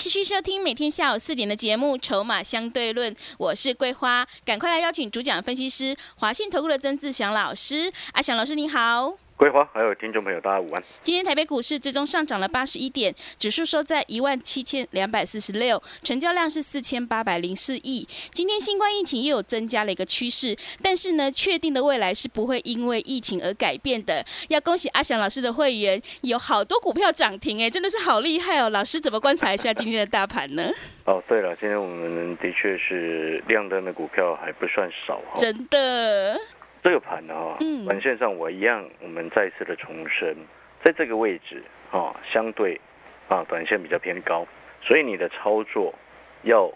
持续收听每天下午四点的节目《筹码相对论》，我是桂花，赶快来邀请主讲分析师华信投顾的曾志祥老师。阿祥老师你好。桂花，还有听众朋友，大家午安。今天台北股市最终上涨了八十一点，指数收在一万七千两百四十六，成交量是四千八百零四亿。今天新冠疫情又有增加了一个趋势，但是呢，确定的未来是不会因为疫情而改变的。要恭喜阿翔老师的会员，有好多股票涨停，哎，真的是好厉害哦！老师怎么观察一下今天的大盘呢？哦，对了，今天我们的确是亮灯的股票还不算少哈，真的。这个盘呢，嗯，短线上我一样，我们再次的重申，在这个位置啊，相对啊，短线比较偏高，所以你的操作要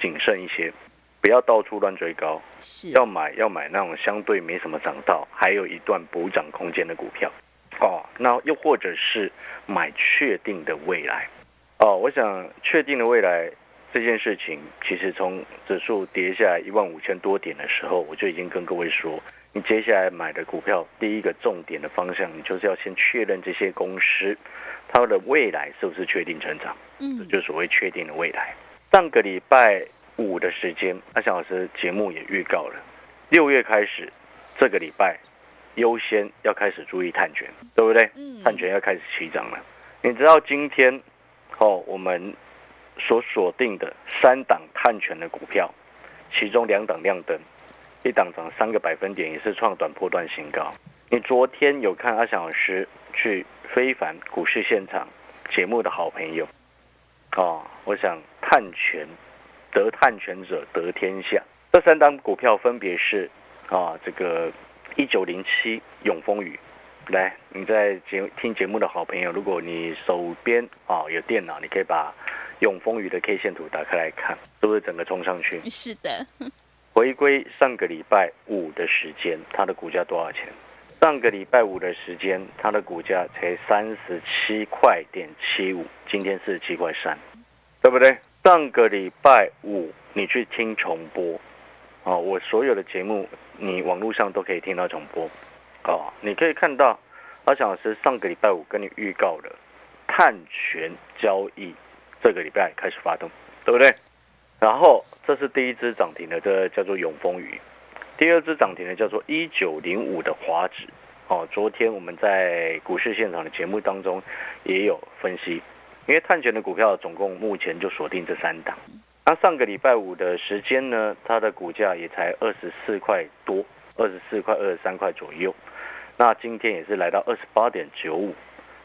谨慎一些，不要到处乱追高，是，要买要买那种相对没什么涨到，还有一段补涨空间的股票，哦，那又或者是买确定的未来，哦，我想确定的未来这件事情，其实从指数跌下一万五千多点的时候，我就已经跟各位说。你接下来买的股票，第一个重点的方向，你就是要先确认这些公司，它的未来是不是确定成长？嗯，就所谓确定的未来。上个礼拜五的时间，阿翔老师节目也预告了，六月开始，这个礼拜优先要开始注意碳权，对不对？嗯，碳权要开始起涨了。你知道今天，哦，我们所锁定的三档碳权的股票，其中两档亮灯。一档涨三个百分点，也是创短波段新高。你昨天有看阿翔老师去非凡股市现场节目的好朋友哦，我想探权得探权者得天下。这三档股票分别是啊，这个一九零七永丰宇。来，你在节听节目的好朋友，如果你手边啊有电脑，你可以把永丰宇的 K 线图打开来看，是不是整个冲上去？是的。回归上个礼拜五的时间，它的股价多少钱？上个礼拜五的时间，它的股价才三十七块点七五，今天四十七块三，对不对？上个礼拜五你去听重播，哦，我所有的节目你网络上都可以听到重播，哦，你可以看到阿强老师上个礼拜五跟你预告的碳权交易，这个礼拜开始发动，对不对？然后这是第一支涨停的，这叫做永丰鱼；第二支涨停的叫做一九零五的华指。哦，昨天我们在股市现场的节目当中也有分析，因为碳权的股票总共目前就锁定这三档。那上个礼拜五的时间呢，它的股价也才二十四块多，二十四块、二十三块左右。那今天也是来到二十八点九五。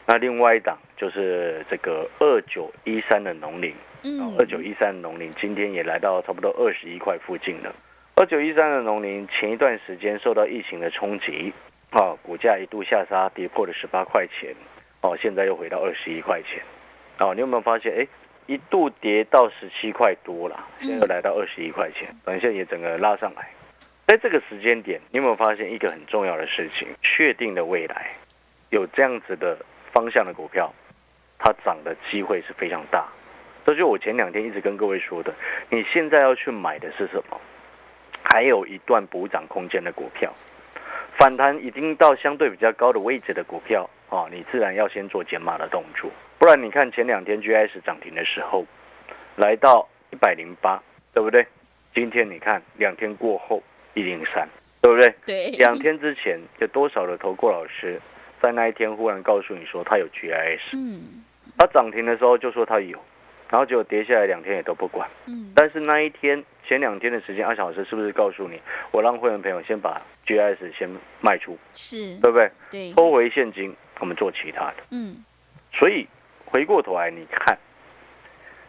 那另外一档就是这个二九一三的农林。嗯二九一三农林今天也来到差不多二十一块附近了。二九一三的农林前一段时间受到疫情的冲击，啊，股价一度下杀，跌破了十八块钱，哦，现在又回到二十一块钱，哦，你有没有发现？哎，一度跌到十七块多了，现在又来到二十一块钱，短线也整个拉上来。在这个时间点，你有没有发现一个很重要的事情？确定的未来有这样子的方向的股票，它涨的机会是非常大。这就是我前两天一直跟各位说的，你现在要去买的是什么？还有一段补涨空间的股票，反弹已经到相对比较高的位置的股票啊，你自然要先做减码的动作，不然你看前两天 GS 涨停的时候，来到一百零八，对不对？今天你看两天过后一零三，对不对？对。两天之前有多少的投顾老师在那一天忽然告诉你说他有 GIS，嗯。他涨停的时候就说他有。然后结果跌下来两天也都不管，嗯，但是那一天前两天的时间，阿小老师是不是告诉你，我让会员朋友先把 GIS 先卖出，是对不对？对，抽回现金，我们做其他的，嗯，所以回过头来你看，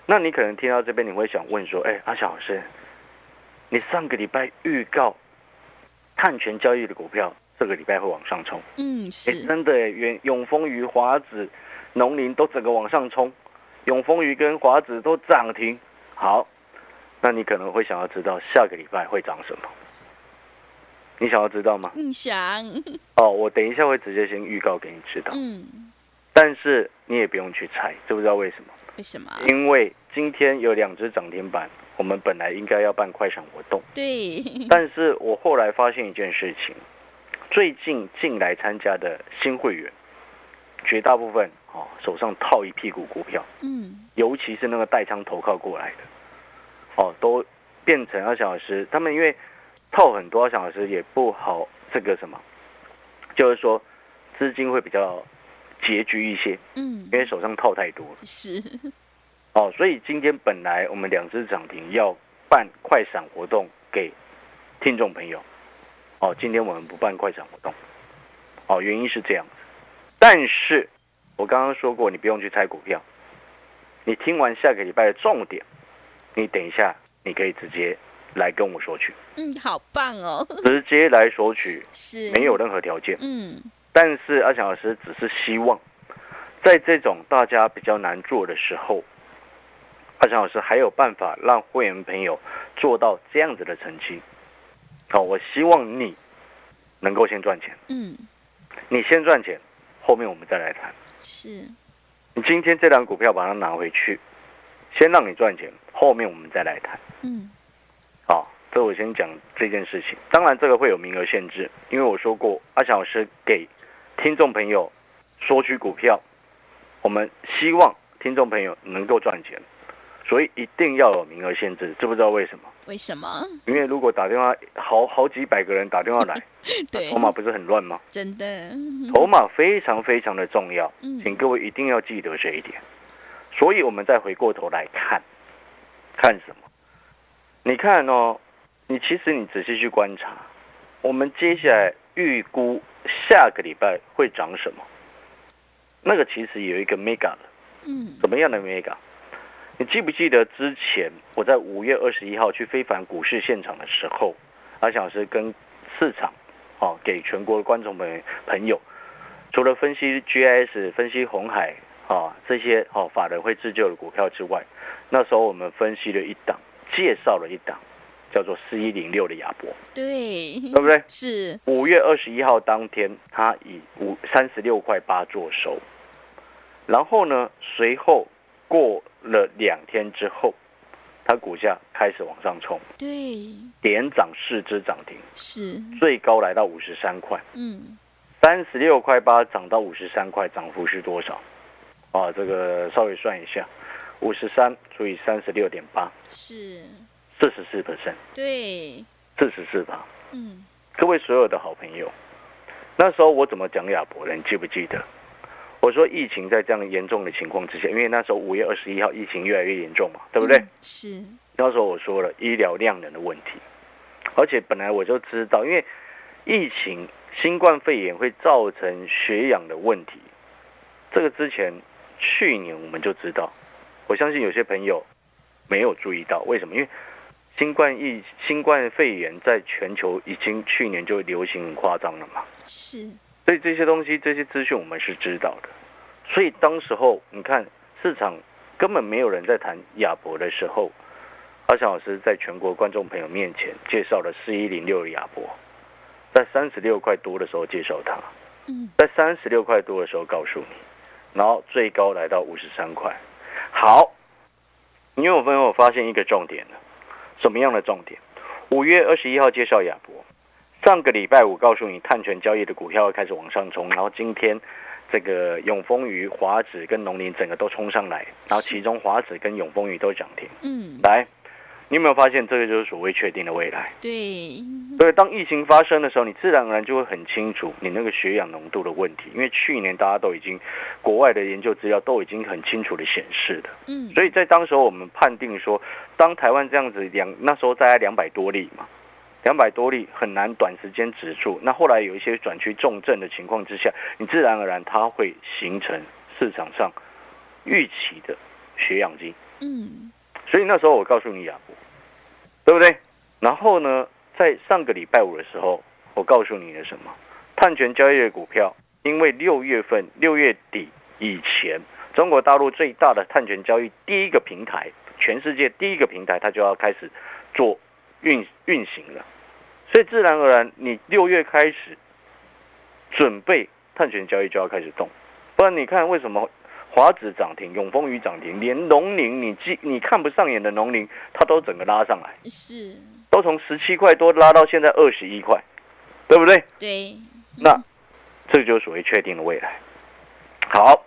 那你可能听到这边你会想问说，哎，阿小老师，你上个礼拜预告碳权交易的股票，这个礼拜会往上冲，嗯，是真的，永永丰鱼华子、农林都整个往上冲。永丰鱼跟华子都涨停，好，那你可能会想要知道下个礼拜会涨什么？你想要知道吗？嗯，想，哦，我等一下会直接先预告给你知道，嗯，但是你也不用去猜，知不知道为什么？为什么？因为今天有两只涨停板，我们本来应该要办快闪活动，对，但是我后来发现一件事情，最近进来参加的新会员，绝大部分哦手上套一屁股股票，嗯，尤其是那个带仓投靠过来的，哦，都变成二小时他们因为套很多，二小时也不好这个什么，就是说资金会比较拮据一些，嗯。因，为手上套太多了。是，哦，所以今天本来我们两只涨停要办快闪活动给听众朋友，哦，今天我们不办快闪活动，哦，原因是这样子。但是我刚刚说过，你不用去猜股票，你听完下个礼拜的重点，你等一下你可以直接来跟我索取，嗯，好棒哦，直接来索取，是，没有，任何条件。嗯，但是阿强老师只是希望，在这种大家比较难做的时候，阿强老师还有办法让会员朋友做到这样子的成绩。好，我希望你能够先赚钱，嗯，你先赚钱，后面我们再来谈。是，你今天这档股票把它拿回去，先让你赚钱，后面我们再来谈。嗯，好，这我先讲这件事情。当然，这个会有名额限制，因为我说过，阿强老师给听众朋友说取股票，我们希望听众朋友能够赚钱，所以一定要有名额限制。知不知道为什么？为什么？因为如果打电话好好几百个人打电话来，对筹，码不是很乱吗？真的，筹码非常非常的重要，嗯请各位一定要记得这一点。所以我们再回过头来看，看什么？你看哦，你其实你仔细去观察，我们接下来预估下个礼拜会涨什么？那个其实有一个 mega 的，嗯，什么样的 mega？你记不记得之前我在五月二十一号去非凡股市现场的时候，阿翔老师跟市场，哦，给全国的观众朋朋友，除了分析 GIS、分析红海啊这些哦法人会自救的股票之外，那时候我们分析了一档，介绍了一档，叫做四一零六的亚博，对，对不对？是，五月二十一号当天，它以五三十六块八做收，然后呢，随后过了两天之后，它股价开始往上冲，对，连涨四只涨停，是，最高来到五十三块，嗯，三十六块八涨到五十三块，涨幅是多少？啊，这个稍微算一下，五十三除以三十六点八，是，四十四 percent，对，四十四吧。嗯，各位所有的好朋友，那时候我怎么讲亚博的？你记不记得？我说疫情在这样严重的情况之下，因为那时候五月二十一号疫情越来越严重嘛，对不对？嗯是，那时候我说了医疗量能的问题，而且本来我就知道，因为疫情新冠肺炎会造成血氧的问题，这个之前去年我们就知道，我相信有些朋友没有注意到，为什么？因为新冠疫新冠肺炎在全球已经去年就流行很夸张了嘛，是，所以这些东西这些资讯我们是知道的，所以当时候你看市场根本没有人在谈亚博的时候，阿翔老师在全国观众朋友面前介绍了四一零六的亚博，在三十六块多的时候介绍它，嗯，在三十六块多的时候告诉你，然后最高来到五十三块。好，因为我朋友发现一个重点了，什么样的重点？五月二十一号介绍亚博，上个礼拜五告诉你碳权交易的股票会开始往上冲，然后今天这个永丰鱼、华指跟农林整个都冲上来，然后其中华指跟永丰鱼都涨停。嗯，来，你有没有发现这个就是所谓确定的未来？对，所以当疫情发生的时候，你自然而然就会很清楚你那个血氧浓度的问题，因为去年大家都已经国外的研究资料都已经很清楚的显示的。嗯，所以在当时候我们判定说，当台湾这样子两那时候大概两百多例嘛，两百多例很难短时间止住。那后来有一些转区重症的情况之下，你自然而然它会形成市场上预期的血氧机。嗯，所以那时候我告诉你亚博，对不对？然后呢，在上个礼拜五的时候，我告诉你了什么？碳权交易的股票，因为六月份六月底以前，中国大陆最大的碳权交易第一个平台全世界第一个平台，它就要开始做运运行了。所以自然而然，你六月开始准备碳权交易就要开始动。不然你看为什么华指涨停、永丰余涨停，连农林你记你看不上眼的农林，它都整个拉上来，是，都从十七块多拉到现在二十一块，对不对？对，那这就是所谓确定的未来。好，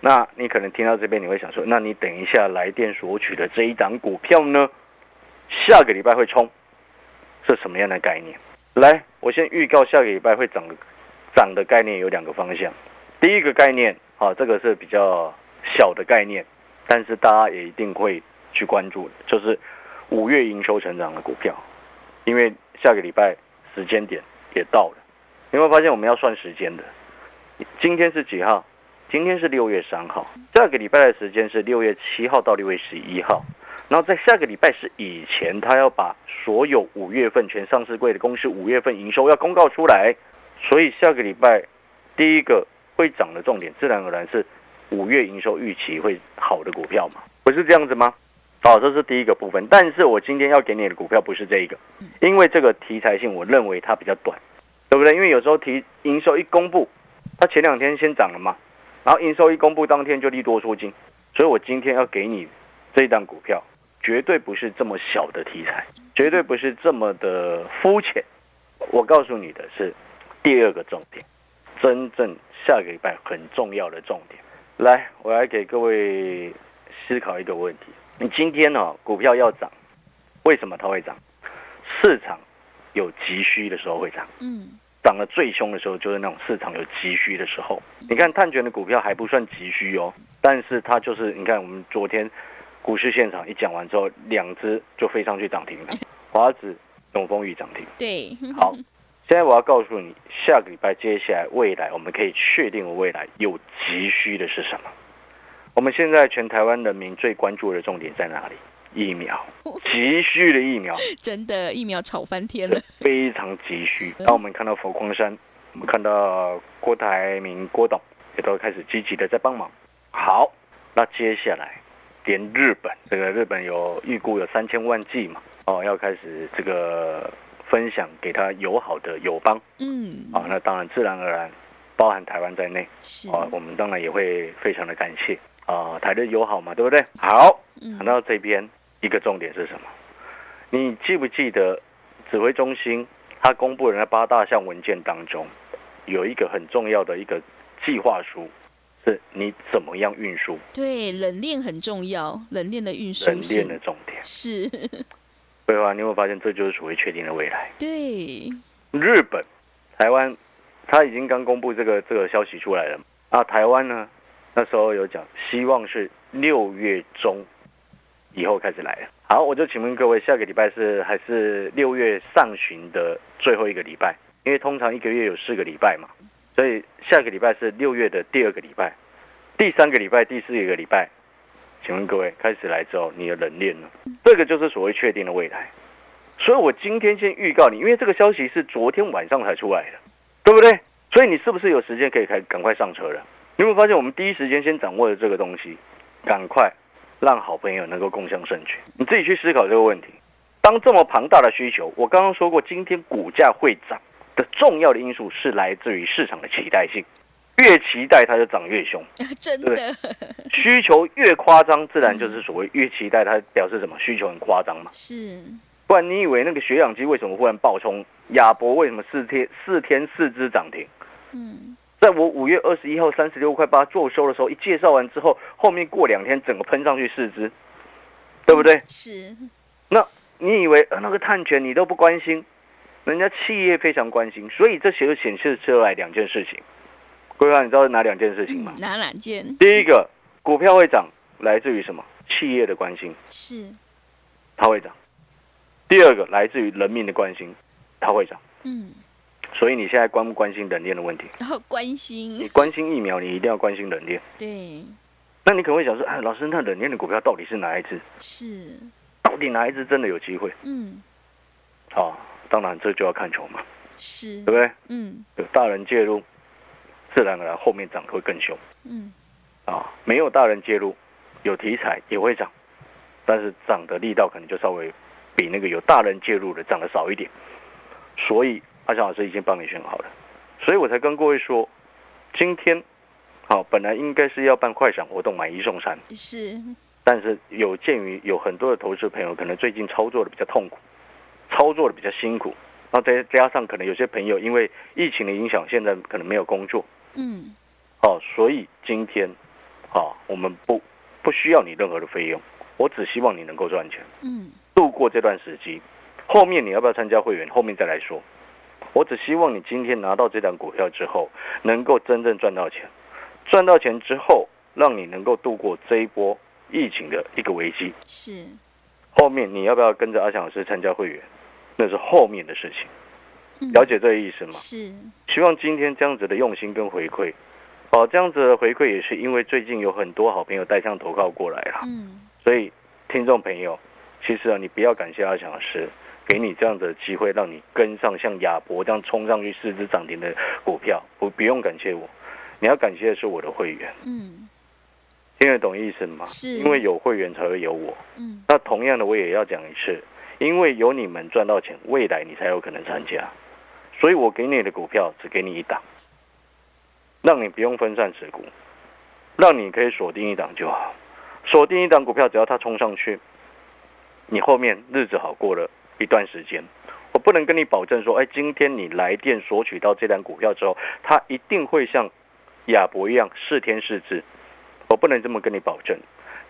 那你可能听到这边，你会想说，那你等一下来电索取的这一档股票呢，下个礼拜会冲，是什么样的概念？来，我先预告下个礼拜会涨的涨的概念有两个方向。第一个概念，啊，这个是比较小的概念，但是大家也一定会去关注，就是五月营收成长的股票，因为下个礼拜时间点也到了，你会发现我们要算时间的。今天是几号？今天是六月三号，下个礼拜的时间是六月七号到六月十一号。然后在下个礼拜是以前，他要把所有五月份全上市柜的公司五月份营收要公告出来，所以下个礼拜第一个会涨的重点，自然而然是五月营收预期会好的股票嘛，不是这样子吗？好，这是第一个部分。但是我今天要给你的股票不是这一个，因为这个题材性我认为它比较短，对不对？因为有时候提营收一公布，它前两天先涨了嘛，然后营收一公布当天就利多出金，所以我今天要给你这一档股票，绝对不是这么小的题材，绝对不是这么的肤浅。我告诉你的是第二个重点，真正下个礼拜很重要的重点。来，我来给各位思考一个问题：你今天呢、股票要涨，为什么它会涨？市场有急需的时候会涨。嗯，涨得最凶的时候，就是那种市场有急需的时候。你看碳权的股票还不算急需哦，但是它就是你看我们昨天股市现场一讲完之后，两只就飞上去涨停了，华指、永丰余涨停。对，好，现在我要告诉你，下个礼拜接下来未来我们可以确定的未来有急需的是什么？我们现在全台湾人民最关注的重点在哪里？疫苗，急需的疫苗。真的疫苗炒翻天了，非常急需。当我们看到佛光山，我们看到郭台铭郭董也都开始积极的在帮忙。好，那接下来连日本，这个日本有预估有三千万剂嘛，哦，要开始这个分享给他友好的友邦。嗯，啊，那当然自然而然包含台湾在内。是，啊，我们当然也会非常的感谢。啊，台日友好嘛，对不对？好，嗯。谈到这边一个重点是什么？你记不记得指挥中心他公布的那八大项文件当中，有一个很重要的一个计划书，是你怎么样运输对，冷链很重要，冷链的运输冷链的重点。是，对啊？你有没有发现这就是所谓确定的未来？对，日本、台湾，他已经刚公布这个这个消息出来了。啊，台湾呢，那时候有讲，希望是六月中以后开始来了。好，我就请问各位，下个礼拜是还是六月上旬的最后一个礼拜？因为通常一个月有四个礼拜嘛，所以下个礼拜是六月的第二个礼拜，第三个礼拜、第四个礼拜。请问各位，开始来之后，你的冷链呢？这个就是所谓确定的未来。所以我今天先预告你，因为这个消息是昨天晚上才出来的，对不对？所以你是不是有时间可以开赶快上车了？你有没有发现我们第一时间先掌握了这个东西，赶快让好朋友能够共享盛举？你自己去思考这个问题。当这么庞大的需求，我刚刚说过，今天股价会涨的重要的因素是来自于市场的期待性，越期待它就涨越凶，真的需求越夸张，自然就是所谓越期待，它表示什么？需求很夸张嘛。是，不然你以为那个血氧机为什么忽然爆冲？亚博为什么四天四天四只涨停？嗯，在我五月二十一号三十六块八做收的时候，一介绍完之后，后面过两天整个喷上去四只，对不对？是，那你以为呃那个碳权你都不关心，人家企业非常关心，所以这些就显示出来两件事情。桂花，你知道是哪两件事情吗嗯？哪两件？第一个，股票会涨，来自于什么？企业的关心，是，它会涨。第二个，来自于人民的关心，它会涨。嗯，所以你现在关不关心冷链的问题？然后关你，关心疫苗，你一定要关心冷链。对，那你可能会想说，哎，老师，那冷链的股票到底是哪一只？是，到底哪一只真的有机会？嗯，啊，当然这就要看球嘛，是。对，不对？嗯。有大人介入，自然而然后面涨得会更凶。嗯，啊。没有大人介入，有题材也会涨，但是涨的力道可能就稍微比那个有大人介入的涨得少一点。所以阿翔老师已经帮你选好了，所以我才跟各位说，今天好本来应该是要办快闪活动买一送三，是，但是有鉴于有很多的投资朋友可能最近操作的比较痛苦，操作的比较辛苦，然后再加上可能有些朋友因为疫情的影响，现在可能没有工作，嗯，哦，所以今天，啊，我们不不需要你任何的费用，我只希望你能够赚钱，嗯，度过这段时期。后面你要不要参加会员？后面再来说。我只希望你今天拿到这档股票之后，能够真正赚到钱。赚到钱之后，让你能够度过这一波疫情的一个危机。是，后面你要不要跟着阿翔老师参加会员？那是后面的事情。嗯了解这个意思吗？是，希望今天这样子的用心跟回馈，哦，这样子的回馈也是因为最近有很多好朋友带上投靠过来了，嗯，所以听众朋友，其实啊，你不要感谢阿强老师给你这样子的机会，让你跟上像亚博这样冲上去四只涨停的股票，不不用感谢我，你要感谢的是我的会员，嗯，听得懂意思吗？是因为有会员才会有我。嗯，那同样的，我也要讲一次，因为有你们赚到钱，未来你才有可能参加。所以我给你的股票只给你一档，让你不用分散持股，让你可以锁定一档就好。锁定一档股票，只要它冲上去，你后面日子好过了一段时间。我不能跟你保证说，哎，今天你来电索取到这档股票之后，它一定会像亚博一样四天是地。我不能这么跟你保证，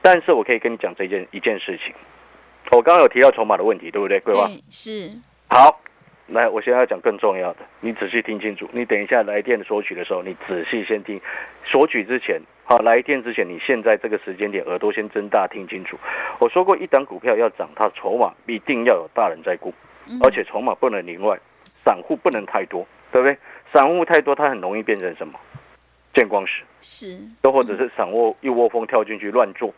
但是我可以跟你讲这件一件事情。我刚刚有提到筹码的问题，对不对？规划，是，好，来，我现在要讲更重要的，你仔细听清楚。你等一下来电索取的时候，你仔细先听。索取之前，好，来电之前，你现在这个时间点耳朵先睁大，听清楚。我说过，一档股票要涨，它筹码一定要有大人在顾，嗯而且筹码不能零外，散户不能太多，对不对？散户太多，它很容易变成什么？见光死。是，又或者是散户一窝蜂跳进去乱做，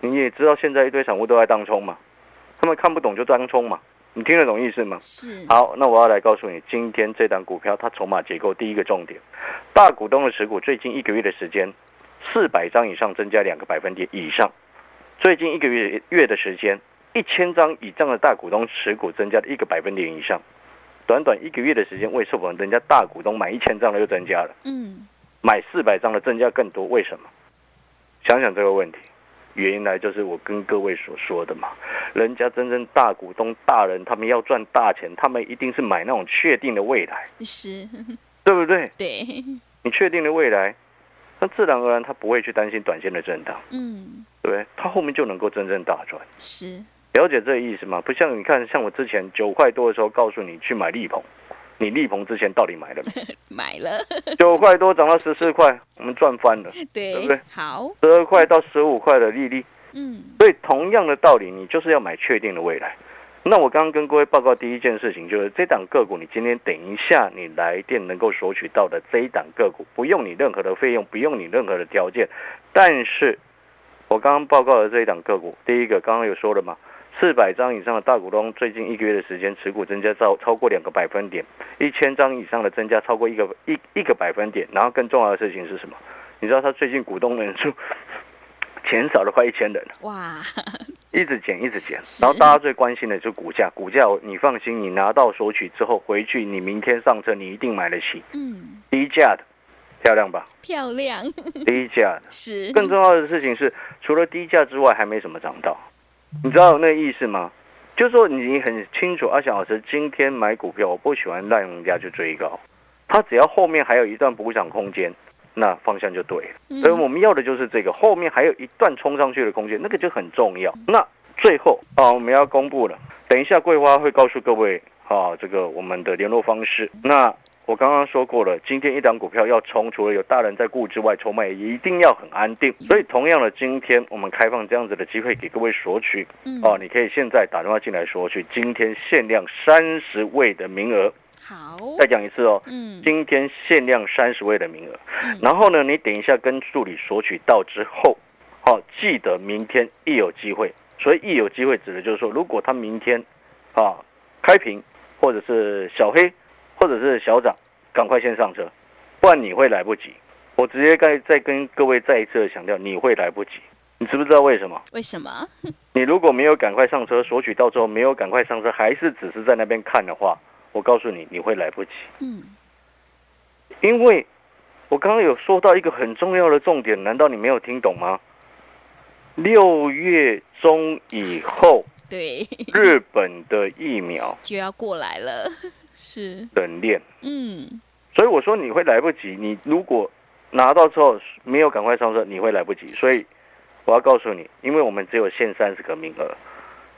你也知道现在一堆散户都在当冲嘛，他们看不懂就当冲嘛，你听得懂意思吗？是，好，那我要来告诉你，今天这档股票它筹码结构第一个重点，大股东的持股最近一个月的时间，四百张以上增加两个百分点以上，最近一个月月的时间，一千张以上的大股东持股增加了一个百分点以上，短短一个月的时间，为什么人家大股东买一千张的又增加了？嗯，买四百张的增加更多，为什么？想想这个问题，原因来就是我跟各位所说的嘛。人家真正大股东大人，他们要赚大钱，他们一定是买那种确定的未来，是，对不对？对，你确定的未来，那自然而然他不会去担心短线的震荡，嗯，对不对？他后面就能够真正大赚。是，了解这个意思吗？不像你看，像我之前九块多的时候告诉你去买力鹏，你立鹏之前到底买了没？买了，九块多涨到十四块，我们赚翻了。对，对不对好，十二块到十五块的利率，嗯，所以同样的道理，你就是要买确定的未来。那我刚刚跟各位报告第一件事情，就是这档个股，你今天等一下你来电能够索取到的这一档个股，不用你任何的费用，不用你任何的条件，但是我刚刚报告的这一档个股，第一个刚刚有说了嘛，四百张以上的大股东最近一个月的时间持股增加超超过两个百分点，一千张以上的增加超过一个一一个百分点，然后更重要的事情是什么？你知道他最近股东人数 减少了快一千人了。哇，一直减，一直减，然后大家最关心的就是股价，股价你放心，你拿到索取之后回去，你明天上车，你一定买得起，嗯，低价的，漂亮吧？漂亮，低价的。是，更重要的事情是，除了低价之外，还没什么涨到，你知道有那个意思吗？就是说你很清楚，阿翔老师今天买股票，我不喜欢让人家去追高，他只要后面还有一段补涨空间，那方向就对了。嗯所以我们要的就是这个，后面还有一段冲上去的空间，那个就很重要。那最后啊，我们要公布了，等一下桂花会告诉各位啊，这个我们的联络方式。那我刚刚说过了，今天一档股票要冲，除了有大人在顾之外，筹码也一定要很安定。所以同样的，今天我们开放这样子的机会给各位索取嗯，哦，你可以现在打电话进来索取，今天限量三十位的名额。好，再讲一次哦，嗯，今天限量三十位的名额。嗯然后呢，你等一下跟助理索取到之后，好、记得明天一有机会。所以一有机会指的就是说，如果他明天啊开屏，或者是小黑，或者是小涨，赶快先上车，不然你会来不及。我直接再再跟各位再一次的强调，你会来不及。你知不知道为什么？为什么？你如果没有赶快上车索取到之后，没有赶快上车，还是只是在那边看的话，我告诉你，你会来不及。嗯，因为我刚刚有说到一个很重要的重点，难道你没有听懂吗？六月中以后，对，日本的疫苗 就要过来了，是，冷链，嗯，所以我说你会来不及。你如果拿到之后没有赶快上车，你会来不及。所以我要告诉你，因为我们只有限三十个名额。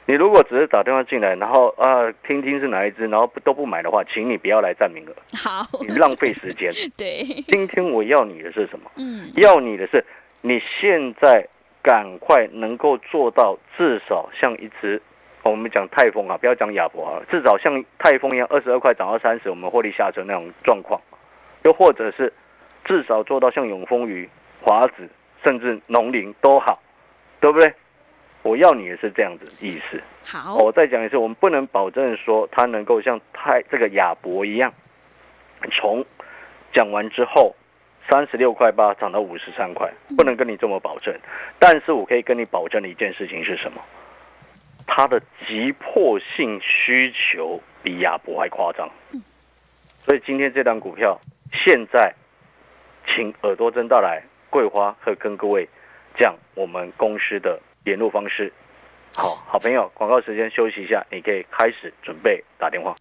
你如果只是打电话进来，然后啊听听是哪一支，然后不都不买的话，请你不要来占名额，好，你浪费时间。对，今天我要你的是什么？嗯，要你的是你现在赶快能够做到，至少像一只我们讲泰丰啊，不要讲亚博啊，至少像泰丰一样，二十二块涨到三十，我们获利下车那种状况，又或者是至少做到像永丰鱼、华子，甚至农林都好，对不对？我要你的是这样子意思。好，我再讲一次，我们不能保证说它能够像泰这个亚博一样，从讲完之后三十六块八涨到五十三块，不能跟你这么保证。但是我可以跟你保证的一件事情是什么？它的急迫性需求比亚博还夸张。所以今天这档股票，现在请耳朵睁大来，桂花和跟各位讲我们公司的联络方式。好，好朋友，广告时间休息一下，你可以开始准备打电话。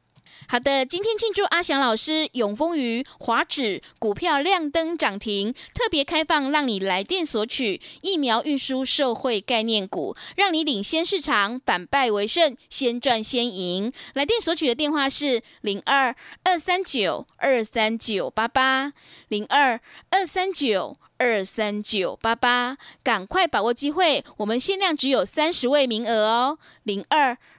好的，今天庆祝阿翔老师永丰鱼、华指股票亮灯涨停，特别开放让你来电索取疫苗运输受惠概念股，让你领先市场，反败为胜，先赚先赢。来电索取的电话是零二二三九二三九八八零二二三九。二三九八八，赶快把握机会，我们限量只有三十位名额哦，零二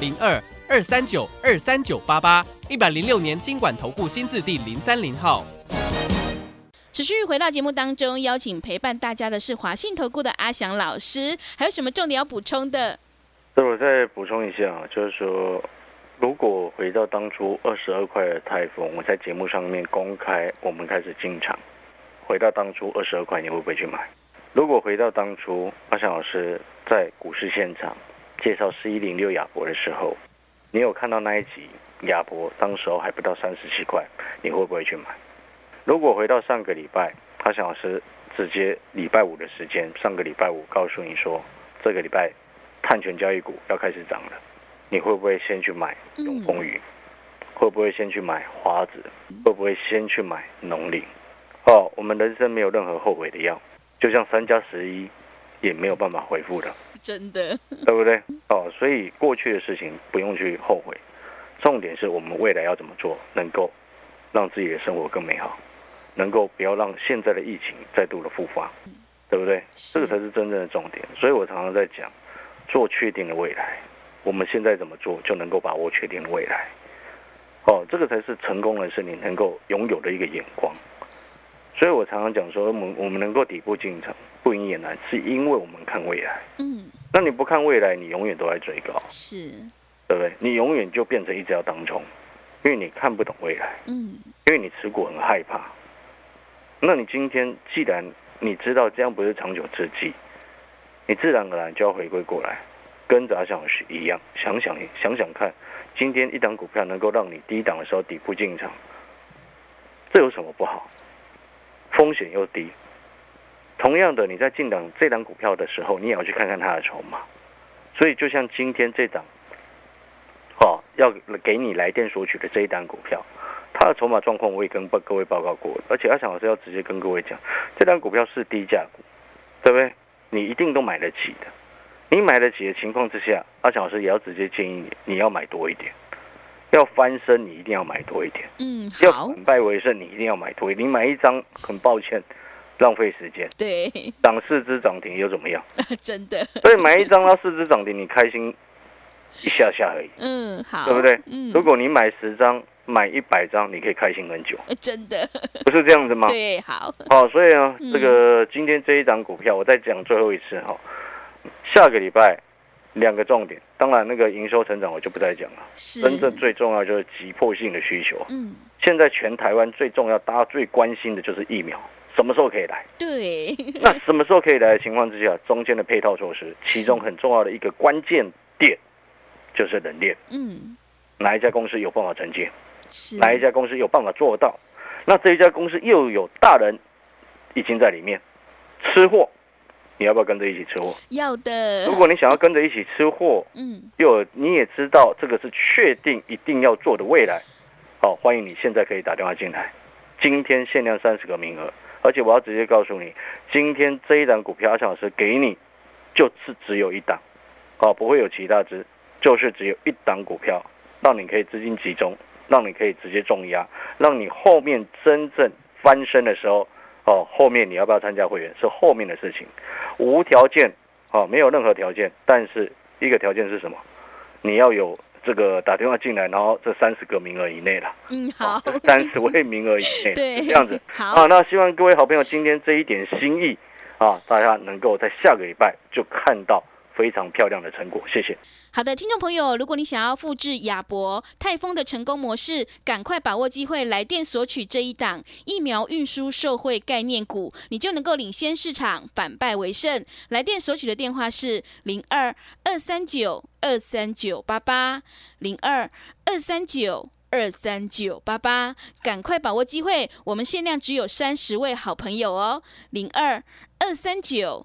零二二三九二三九八八，一百零六年经管投顾新字第零三零号。持续回到节目当中，邀请陪伴大家的是华信投顾的阿翔老师，还有什么重点要补充的？那我再补充一下，就是说，如果回到当初二十二块的泰丰，我在节目上面公开，我们开始进场，回到当初二十二块，你会不会去买？如果回到当初阿翔老师在股市现场介绍四一零六亚博的时候，你有看到那一集亚博，当时候还不到三十七块，你会不会去买？如果回到上个礼拜，阿翔老师直接礼拜五的时间，上个礼拜五告诉你说，这个礼拜碳权交易股要开始涨了，你会不会先去买永丰鱼？会不会先去买华子？会不会先去买农林？哦，我们人生没有任何后悔的药，就像三加十一也没有办法回复的，真的，对不对？哦，所以过去的事情不用去后悔，重点是我们未来要怎么做，能够让自己的生活更美好，能够不要让现在的疫情再度的复发，对不对？这个才是真正的重点。所以我常常在讲，做确定的未来，我们现在怎么做就能够把握确定的未来。哦，这个才是成功人士你能够拥有的一个眼光。所以我常常讲说，我们我们能够底部进场不赢也难，是因为我们看未来。嗯，那你不看未来，你永远都在追高，是，对不对？你永远就变成一直要当冲，因为你看不懂未来，嗯，因为你持股很害怕。那你今天既然你知道这样不是长久之计，你自然而然就要回归过来，跟着阿翔老师一样，想想想想看，今天一档股票能够让你低档的时候底部进场，这有什么不好？风险又低。同样的，你在进档这档股票的时候，你也要去看看它的筹码。所以，就像今天这档，哦，要给你来电索取的这一档股票，它的筹码状况我也跟各位报告过，而且阿强老师要直接跟各位讲，这档股票是低价股，对不对？你一定都买得起的。你买得起的情况之下，阿强老师也要直接建议你，你要买多一点，要翻身，你一定要买多一点。嗯，要好，反败为胜，你一定要买多一点。你买一张，很抱歉，浪费时间。对，涨四只涨停又怎么样？真的，所以买一张它四只涨停，你开心一下下而已，嗯，好，对不对？嗯，如果你买十张、买一百张，你可以开心很久，呃真的，不是这样子吗？对，好，好，所以呢，嗯这个今天这一档股票，我再讲最后一次哈。下个礼拜两个重点，当然那个营收成长我就不再讲了。是，真正最重要就是急迫性的需求。嗯，现在全台湾最重要，大家最关心的就是疫苗，什么时候可以来？对，那什么时候可以来的情况之下，中间的配套措施，其中很重要的一个关键点就是冷链，嗯，哪一家公司有办法承接，是，哪一家公司有办法做到？那这一家公司又有大人已经在里面吃货，你要不要跟着一起吃货？要的。如，果你想要跟着一起吃货，嗯，又你也知道这个是确定一定要做的未来，好，欢迎你现在可以打电话进来，今天限量三十个名额，而且我要直接告诉你，今天这一档股票阿强老师给你就是只有一档，哦，不会有其他只，就是只有一档股票，让你可以资金集中，让你可以直接重压，让你后面真正翻身的时候，哦，后面你要不要参加会员是后面的事情，无条件。哦，没有任何条件，但是一个条件是什么？你要有这个打电话进来，然后这三十个名额以内了，嗯，好，三十位名额以内，对，是这样子。好，啊，那希望各位好朋友今天这一点心意啊，大家能够在下个礼拜就看到非常漂亮的成果。谢谢。好的，听众朋友，如果你想要复制亚博、泰丰的成功模式，赶快把握机会，来电索取这一档疫苗运输受惠概念股，你就能够领先市场，反败为胜。来电索取的电话是零二二三九二三九八八零二二三九。二三九八八，赶快把握机会，我们限量只有三十位好朋友哦，零二二三九